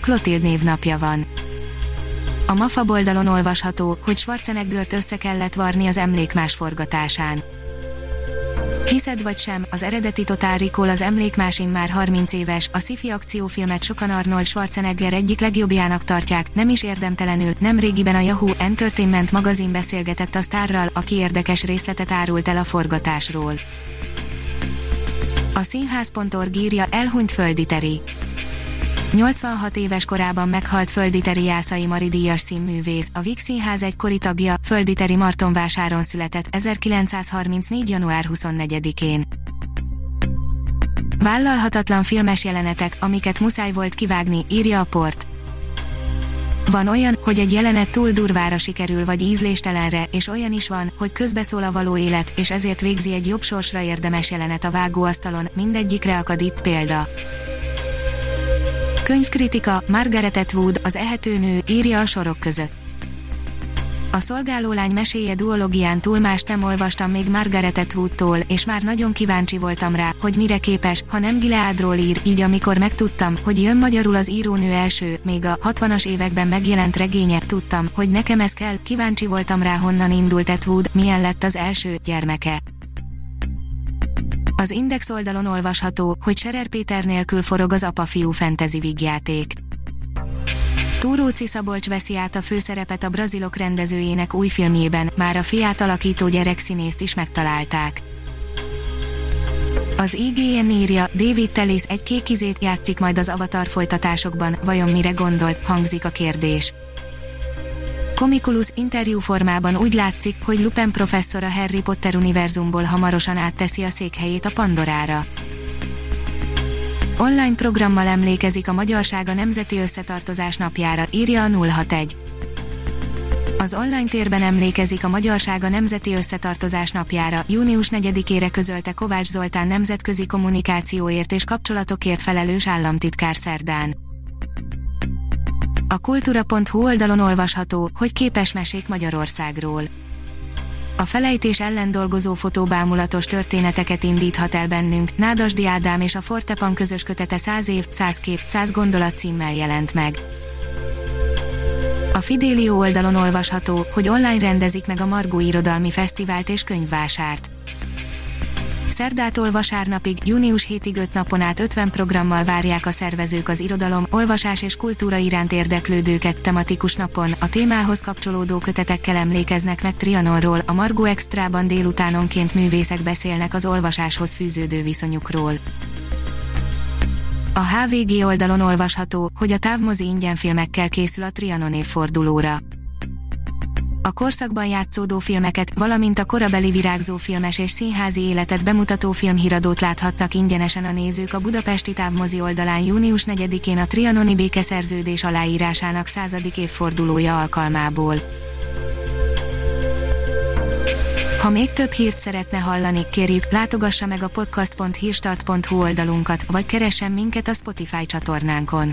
Klotild névnapja van. A MAFA oldalon olvasható, hogy Schwarzeneggert össze kellett varni az emlékmás forgatásán. Hiszed vagy sem, az eredeti Total Recall az emlékmás már 30 éves, a sci akciófilmet sokan Arnold Schwarzenegger egyik legjobbjának tartják, nem is érdemtelenül, nem régiben a Yahoo Entertainment magazin beszélgetett a sztárral, aki érdekes részletet árult el a forgatásról. A színház.org írja elhunyt földi teri. 86 éves korában meghalt Földiteri Jászai Mari díjas színművész, a Vix Színház egykori tagja, Földiteri Martonvásáron született 1934. január 24-én. Vállalhatatlan filmes jelenetek, amiket muszáj volt kivágni, írja a port. Van olyan, hogy egy jelenet túl durvára sikerül vagy ízléstelenre, és olyan is van, hogy közbeszól a való élet, és ezért végzi egy jobb sorsra érdemes jelenet a vágóasztalon, mindegyikre akad itt példa. Könyvkritika, Margaret Atwood, az ehető nő, írja a sorok között. A szolgálólány meséje duológián túl más nem olvastam még Margaret Atwoodtól, és már nagyon kíváncsi voltam rá, hogy mire képes, ha nem Gileadról ír, így amikor megtudtam, hogy jön magyarul az írónő első, még a 60-as években megjelent regénye, tudtam, hogy nekem ez kell, kíváncsi voltam rá honnan indult Atwood, milyen lett az első gyermeke. Az Index oldalon olvasható, hogy Serer Péter nélkül forog az apa-fiú fantasy vígjáték. Túróci Szabolcs veszi át a főszerepet a brazilok rendezőjének új filmjében, már a fiát alakító gyerekszínészt is megtalálták. Az IGN írja, David Tellis egy kékizét játszik majd az Avatar folytatásokban, vajon mire gondolt, hangzik a kérdés. Komikulus interjú formában úgy látszik, hogy Lupin professzor a Harry Potter univerzumból hamarosan átteszi a székhelyét a Pandorára. Online programmal emlékezik a magyarság a Nemzeti Összetartozás napjára, írja a 061. Az online térben emlékezik a Magyarság a Nemzeti Összetartozás napjára, június 4-ére közölte Kovács Zoltán nemzetközi kommunikációért és kapcsolatokért felelős államtitkár szerdán. A kultúra.hu oldalon olvasható, hogy képes mesék Magyarországról. A felejtés ellen dolgozó fotóbámulatos történeteket indíthat el bennünk, Nádasdi Ádám és a Fortepan közös kötete 100 év, 100 kép, 100 gondolat címmel jelent meg. A Fidélió oldalon olvasható, hogy online rendezik meg a Margó Irodalmi Fesztivált és Könyvvásárt. Szerdától vasárnapig, június 7-ig 5 napon át 50 programmal várják a szervezők az irodalom, olvasás és kultúra iránt érdeklődőket tematikus napon, a témához kapcsolódó kötetekkel emlékeznek meg Trianonról, a Margó Extrában délutánonként művészek beszélnek az olvasáshoz fűződő viszonyukról. A HVG oldalon olvasható, hogy a távmozi ingyen filmekkel készül a Trianon évfordulóra a korszakban játszódó filmeket, valamint a korabeli virágzó filmes és színházi életet bemutató filmhíradót láthatnak ingyenesen a nézők a budapesti távmozi oldalán június 4-én a trianoni békeszerződés aláírásának századik évfordulója alkalmából. Ha még több hírt szeretne hallani, kérjük, látogassa meg a podcast.hírstart.hu oldalunkat, vagy keressen minket a Spotify csatornánkon